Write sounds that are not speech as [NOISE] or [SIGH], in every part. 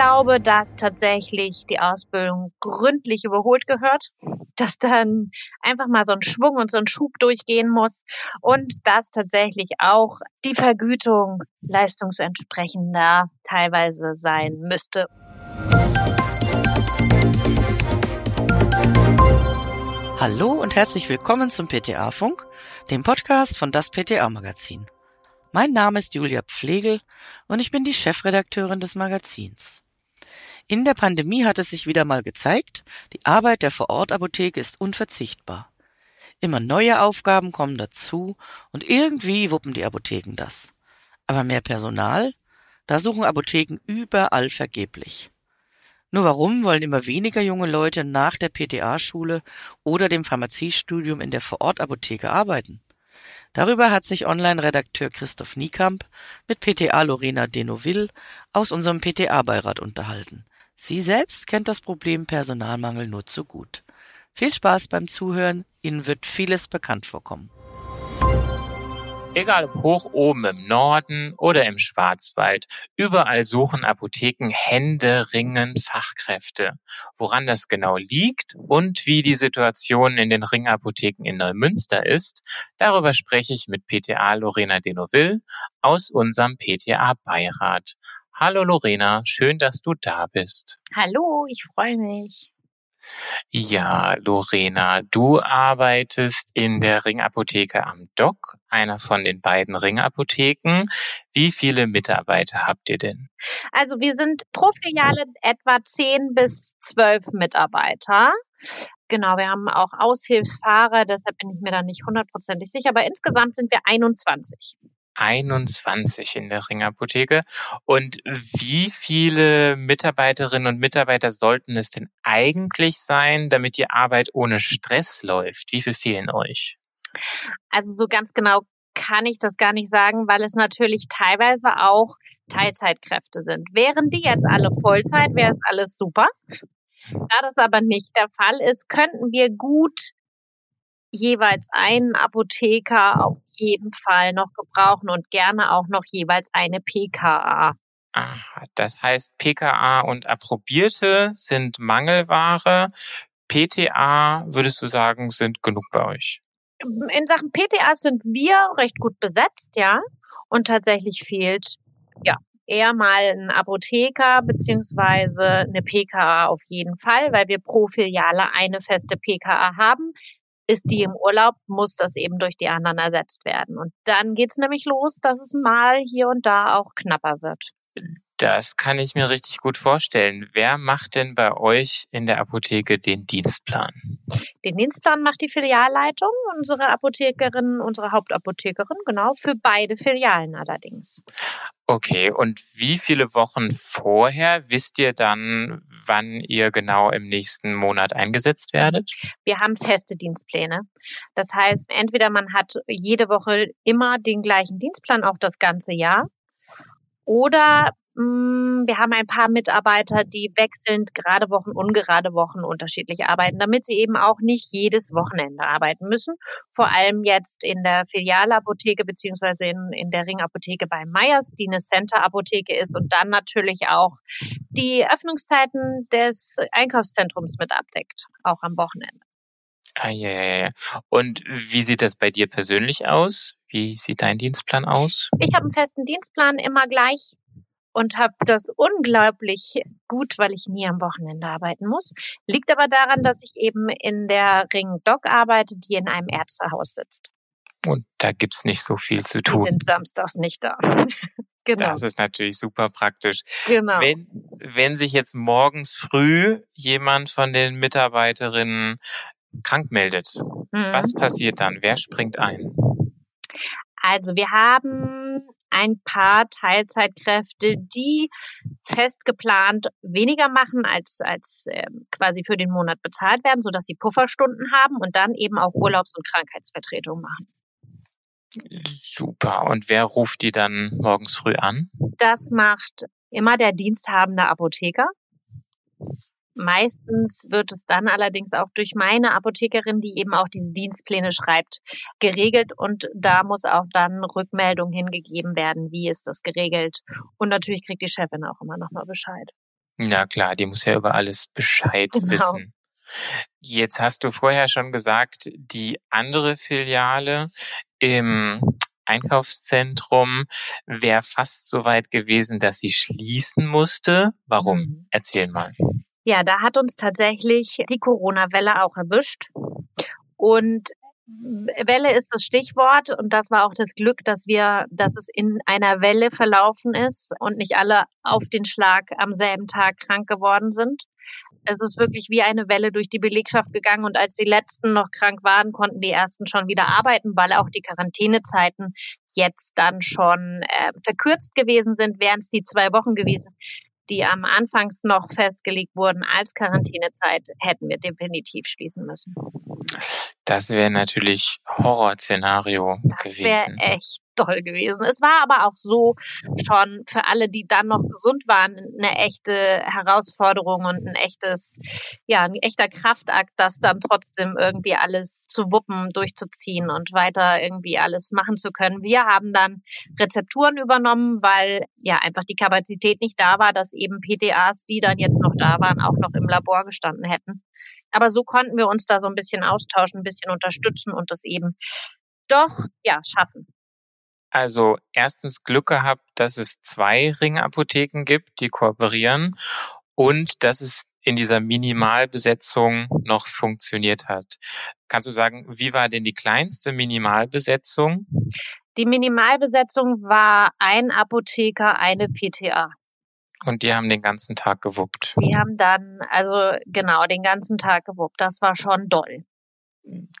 glaube, dass tatsächlich die Ausbildung gründlich überholt gehört, dass dann einfach mal so ein Schwung und so ein Schub durchgehen muss und dass tatsächlich auch die Vergütung leistungsentsprechender teilweise sein müsste. Hallo und herzlich willkommen zum PTA-Funk, dem Podcast von das PTA-Magazin. Mein Name ist Julia Pflegel und ich bin die Chefredakteurin des Magazins. In der Pandemie hat es sich wieder mal gezeigt, die Arbeit der Vorortapotheke ist unverzichtbar. Immer neue Aufgaben kommen dazu und irgendwie wuppen die Apotheken das. Aber mehr Personal? Da suchen Apotheken überall vergeblich. Nur warum wollen immer weniger junge Leute nach der PTA-Schule oder dem Pharmaziestudium in der Vorortapotheke arbeiten? Darüber hat sich Online-Redakteur Christoph Niekamp mit PTA Lorena Denoville aus unserem PTA-Beirat unterhalten. Sie selbst kennt das Problem Personalmangel nur zu gut. Viel Spaß beim Zuhören, Ihnen wird vieles bekannt vorkommen. Egal ob hoch oben im Norden oder im Schwarzwald, überall suchen Apotheken händeringend Fachkräfte. Woran das genau liegt und wie die Situation in den Ringapotheken in Neumünster ist, darüber spreche ich mit PTA Lorena Denoville aus unserem PTA-Beirat. Hallo Lorena, schön, dass du da bist. Hallo, ich freue mich. Ja, Lorena, du arbeitest in der Ringapotheke am Dock, einer von den beiden Ringapotheken. Wie viele Mitarbeiter habt ihr denn? Also wir sind pro Filiale etwa zehn bis zwölf Mitarbeiter. Genau, wir haben auch Aushilfsfahrer, deshalb bin ich mir da nicht hundertprozentig sicher, aber insgesamt sind wir 21. 21 in der Ringapotheke. Und wie viele Mitarbeiterinnen und Mitarbeiter sollten es denn eigentlich sein, damit die Arbeit ohne Stress läuft? Wie viel fehlen euch? Also so ganz genau kann ich das gar nicht sagen, weil es natürlich teilweise auch Teilzeitkräfte sind. Wären die jetzt alle Vollzeit, wäre es alles super. Da das aber nicht der Fall ist, könnten wir gut jeweils einen Apotheker auf jeden Fall noch gebrauchen und gerne auch noch jeweils eine PKA. Aha, das heißt, PKA und Approbierte sind Mangelware. PTA, würdest du sagen, sind genug bei euch? In Sachen PTA sind wir recht gut besetzt, ja. Und tatsächlich fehlt, ja, eher mal ein Apotheker beziehungsweise eine PKA auf jeden Fall, weil wir pro Filiale eine feste PKA haben ist die im Urlaub, muss das eben durch die anderen ersetzt werden. Und dann geht's nämlich los, dass es mal hier und da auch knapper wird. Das kann ich mir richtig gut vorstellen. Wer macht denn bei euch in der Apotheke den Dienstplan? Den Dienstplan macht die Filialleitung, unsere Apothekerin, unsere Hauptapothekerin, genau, für beide Filialen allerdings. Okay, und wie viele Wochen vorher wisst ihr dann, wann ihr genau im nächsten Monat eingesetzt werdet? Wir haben feste Dienstpläne. Das heißt, entweder man hat jede Woche immer den gleichen Dienstplan, auch das ganze Jahr. Oder wir haben ein paar Mitarbeiter, die wechselnd gerade Wochen, ungerade Wochen unterschiedlich arbeiten, damit sie eben auch nicht jedes Wochenende arbeiten müssen. Vor allem jetzt in der Filialapotheke beziehungsweise in, in der Ringapotheke bei Meyers, die eine Center-Apotheke ist und dann natürlich auch die Öffnungszeiten des Einkaufszentrums mit abdeckt, auch am Wochenende. Ah, ja, ja, ja. Und wie sieht das bei dir persönlich aus? Wie sieht dein Dienstplan aus? Ich habe einen festen Dienstplan, immer gleich und habe das unglaublich gut, weil ich nie am Wochenende arbeiten muss. Liegt aber daran, dass ich eben in der Ring Doc arbeite, die in einem Ärztehaus sitzt. Und da gibt's nicht so viel zu tun. Die sind samstags nicht da. [LAUGHS] genau. Das ist natürlich super praktisch. Genau. Wenn, wenn sich jetzt morgens früh jemand von den Mitarbeiterinnen krank meldet, mhm. was passiert dann? Wer springt ein? Also wir haben ein paar Teilzeitkräfte, die fest geplant weniger machen als, als äh, quasi für den Monat bezahlt werden, sodass sie Pufferstunden haben und dann eben auch Urlaubs- und Krankheitsvertretung machen. Super. Und wer ruft die dann morgens früh an? Das macht immer der diensthabende Apotheker. Meistens wird es dann allerdings auch durch meine Apothekerin, die eben auch diese Dienstpläne schreibt, geregelt und da muss auch dann Rückmeldung hingegeben werden, wie ist das geregelt. Und natürlich kriegt die Chefin auch immer nochmal Bescheid. Na klar, die muss ja über alles Bescheid Genau. wissen. Jetzt hast du vorher schon gesagt, die andere Filiale im Einkaufszentrum wäre fast so weit gewesen, dass sie schließen musste. Warum? Mhm. Erzähl mal. Ja, da hat uns tatsächlich die Corona-Welle auch erwischt. Und Welle ist das Stichwort und das war auch das Glück, dass wir, dass es in einer Welle verlaufen ist und nicht alle auf den Schlag am selben Tag krank geworden sind. Es ist wirklich wie eine Welle durch die Belegschaft gegangen und als die letzten noch krank waren, konnten die ersten schon wieder arbeiten, weil auch die Quarantänezeiten jetzt dann schon äh, verkürzt gewesen sind, wären es die zwei Wochen gewesen, die am Anfangs noch festgelegt wurden als Quarantänezeit, hätten wir definitiv schließen müssen. Das wäre natürlich Horrorszenario Das wäre gewesen. echt toll gewesen. Es war aber auch so schon für alle, die dann noch gesund waren, eine echte Herausforderung und ein echtes, ja, ein echter Kraftakt, das dann trotzdem irgendwie alles zu wuppen, durchzuziehen und weiter irgendwie alles machen zu können. Wir haben dann Rezepturen übernommen, weil ja einfach die Kapazität nicht da war, dass eben PTAs, die dann jetzt noch da waren, auch noch im Labor gestanden hätten. Aber so konnten wir uns da so ein bisschen austauschen, ein bisschen unterstützen und das eben doch, ja, schaffen. Also erstens Glück gehabt, dass es zwei Ringapotheken gibt, die kooperieren und dass es in dieser Minimalbesetzung noch funktioniert hat. Kannst du sagen, wie war denn die kleinste Minimalbesetzung? Die Minimalbesetzung war ein Apotheker, eine PTA. Und die haben den ganzen Tag gewuppt. Die haben dann, also genau, den ganzen Tag gewuppt. Das war schon doll.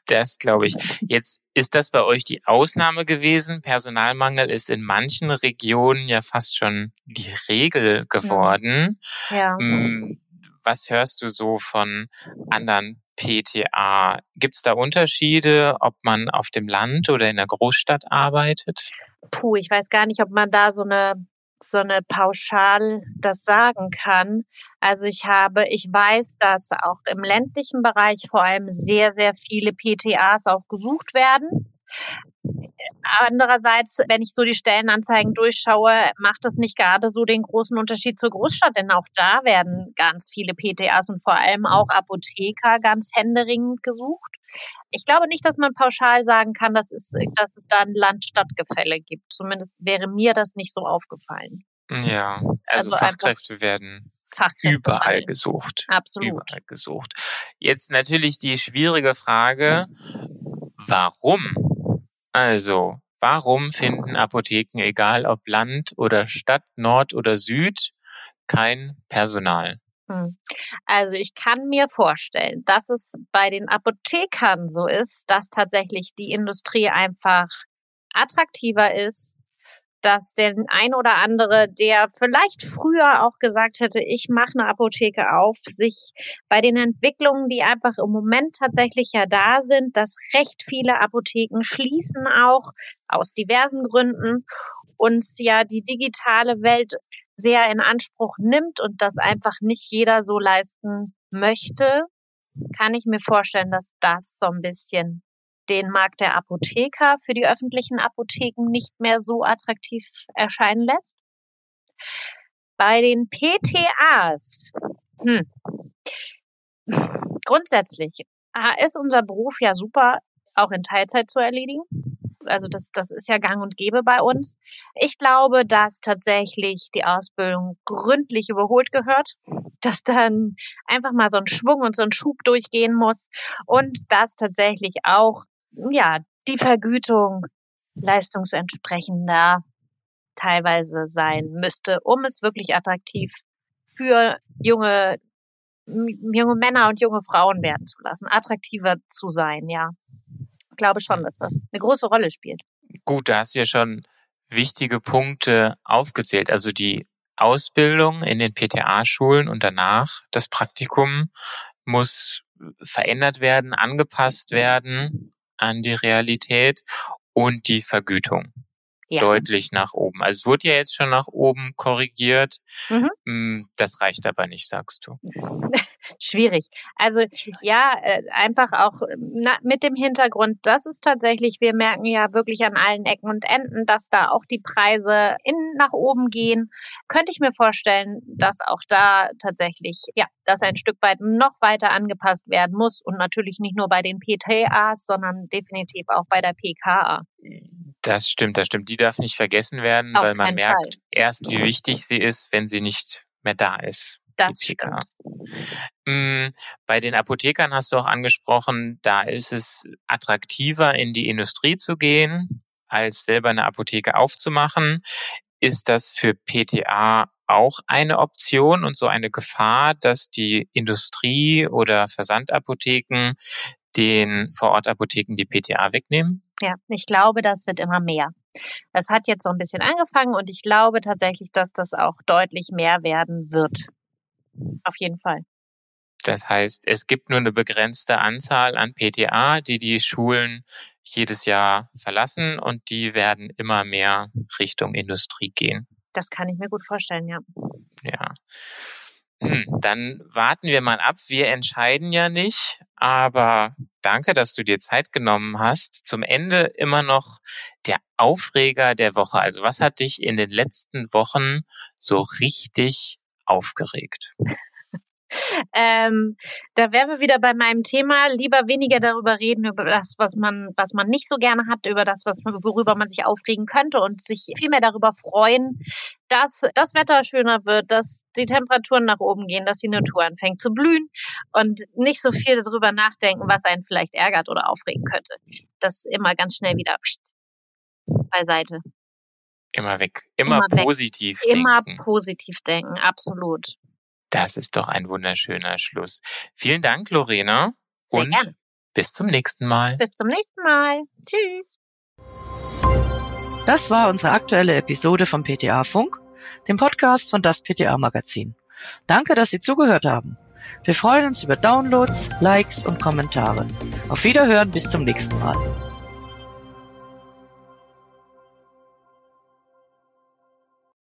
Das glaube ich. [LAUGHS] Jetzt ist das bei euch die Ausnahme gewesen. Personalmangel ist in manchen Regionen ja fast schon die Regel geworden. Ja. Hm, Was hörst du so von anderen PTA? Gibt es da Unterschiede, ob man auf dem Land oder in der Großstadt arbeitet? Puh, ich weiß gar nicht, ob man da so eine so eine pauschal das sagen kann. Also ich habe, ich weiß, dass auch im ländlichen Bereich vor allem sehr, sehr viele PTAs auch gesucht werden. Andererseits, wenn ich so die Stellenanzeigen durchschaue, macht das nicht gerade so den großen Unterschied zur Großstadt, denn auch da werden ganz viele PTAs und vor allem auch Apotheker ganz händeringend gesucht. Ich glaube nicht, dass man pauschal sagen kann, dass es, dass es da ein Land-Stadt-Gefälle gibt. Zumindest wäre mir das nicht so aufgefallen. Ja, also, Also Fachkräfte werden Fachkräftemangel. überall gesucht. Absolut. Überall gesucht. Jetzt natürlich die schwierige Frage, warum? Also, warum finden Apotheken, egal ob Land oder Stadt, Nord oder Süd, kein Personal? Hm. Also ich kann mir vorstellen, dass es bei den Apothekern so ist, dass tatsächlich die Industrie einfach attraktiver ist, dass der ein oder andere, der vielleicht früher auch gesagt hätte, ich mache eine Apotheke auf, sich bei den Entwicklungen, die einfach im Moment tatsächlich ja da sind, dass recht viele Apotheken schließen auch aus diversen Gründen uns ja die digitale Welt sehr in Anspruch nimmt und das einfach nicht jeder so leisten möchte, kann ich mir vorstellen, dass das so ein bisschen den Markt der Apotheker für die öffentlichen Apotheken nicht mehr so attraktiv erscheinen lässt. Bei den PTAs, hm, grundsätzlich äh, ist unser Beruf ja super, auch in Teilzeit zu erledigen. Also das, das ist ja gang und gäbe bei uns. Ich glaube, dass tatsächlich die Ausbildung gründlich überholt gehört, dass dann einfach mal so ein Schwung und so ein Schub durchgehen muss und dass tatsächlich auch ja die Vergütung leistungsentsprechender teilweise sein müsste, um es wirklich attraktiv für junge junge Männer und junge Frauen werden zu lassen, attraktiver zu sein, ja. Ich glaube schon, dass das eine große Rolle spielt. Gut, da hast du ja schon wichtige Punkte aufgezählt. Also die Ausbildung in den PTA-Schulen und danach das Praktikum muss verändert werden, angepasst werden an die Realität und die Vergütung. Ja. deutlich nach oben. Also es wurde ja jetzt schon nach oben korrigiert. Mhm. Mm, das reicht aber nicht, sagst du. [LAUGHS] Schwierig. Also ja, äh, einfach auch mit dem Hintergrund, das ist tatsächlich, wir merken ja wirklich an allen Ecken und Enden, dass da auch die Preise in, nach oben gehen. Könnte ich mir vorstellen, dass auch da tatsächlich, ja, dass ein Stück weit noch weiter angepasst werden muss und natürlich nicht nur bei den PTAs, sondern definitiv auch bei der PKA. Das stimmt, das stimmt. Die darf nicht vergessen werden, Auf weil man merkt Fall. erst, wie wichtig sie ist, wenn sie nicht mehr da ist. Das stimmt. Mm, bei den Apothekern hast du auch angesprochen, da ist es attraktiver, in die Industrie zu gehen, als selber eine Apotheke aufzumachen. Ist das für PTA auch eine Option und so eine Gefahr, dass die Industrie oder Versandapotheken den Vorortapotheken die PTA wegnehmen? Ja, ich glaube, das wird immer mehr. Das hat jetzt so ein bisschen angefangen und ich glaube tatsächlich, dass das auch deutlich mehr werden wird. Auf jeden Fall. Das heißt, es gibt nur eine begrenzte Anzahl an PTA, die die Schulen jedes Jahr verlassen und die werden immer mehr Richtung Industrie gehen. Das kann ich mir gut vorstellen, ja. Ja. Hm, dann warten wir mal ab. Wir entscheiden ja nicht, aber danke, dass du dir Zeit genommen hast. Zum Ende immer noch der Aufreger der Woche. Also was hat dich in den letzten Wochen so richtig aufgeregt? [LAUGHS] Ähm, da wären wir wieder bei meinem Thema. Lieber weniger darüber reden, über das, was man, was man nicht so gerne hat, über das, was man, worüber man sich aufregen könnte und sich viel mehr darüber freuen, dass das Wetter schöner wird, dass die Temperaturen nach oben gehen, dass die Natur anfängt zu blühen und nicht so viel darüber nachdenken, was einen vielleicht ärgert oder aufregen könnte. Das immer ganz schnell wieder beiseite. Immer weg. Immer, immer positiv weg. denken. Immer positiv denken, absolut. Das ist doch ein wunderschöner Schluss. Vielen Dank, Lorena. Sehr und gerne. bis zum nächsten Mal. Bis zum nächsten Mal. Tschüss. Das war unsere aktuelle Episode vom PTA Funk, dem Podcast von das PTA Magazin. Danke, dass Sie zugehört haben. Wir freuen uns über Downloads, Likes und Kommentare. Auf Wiederhören bis zum nächsten Mal.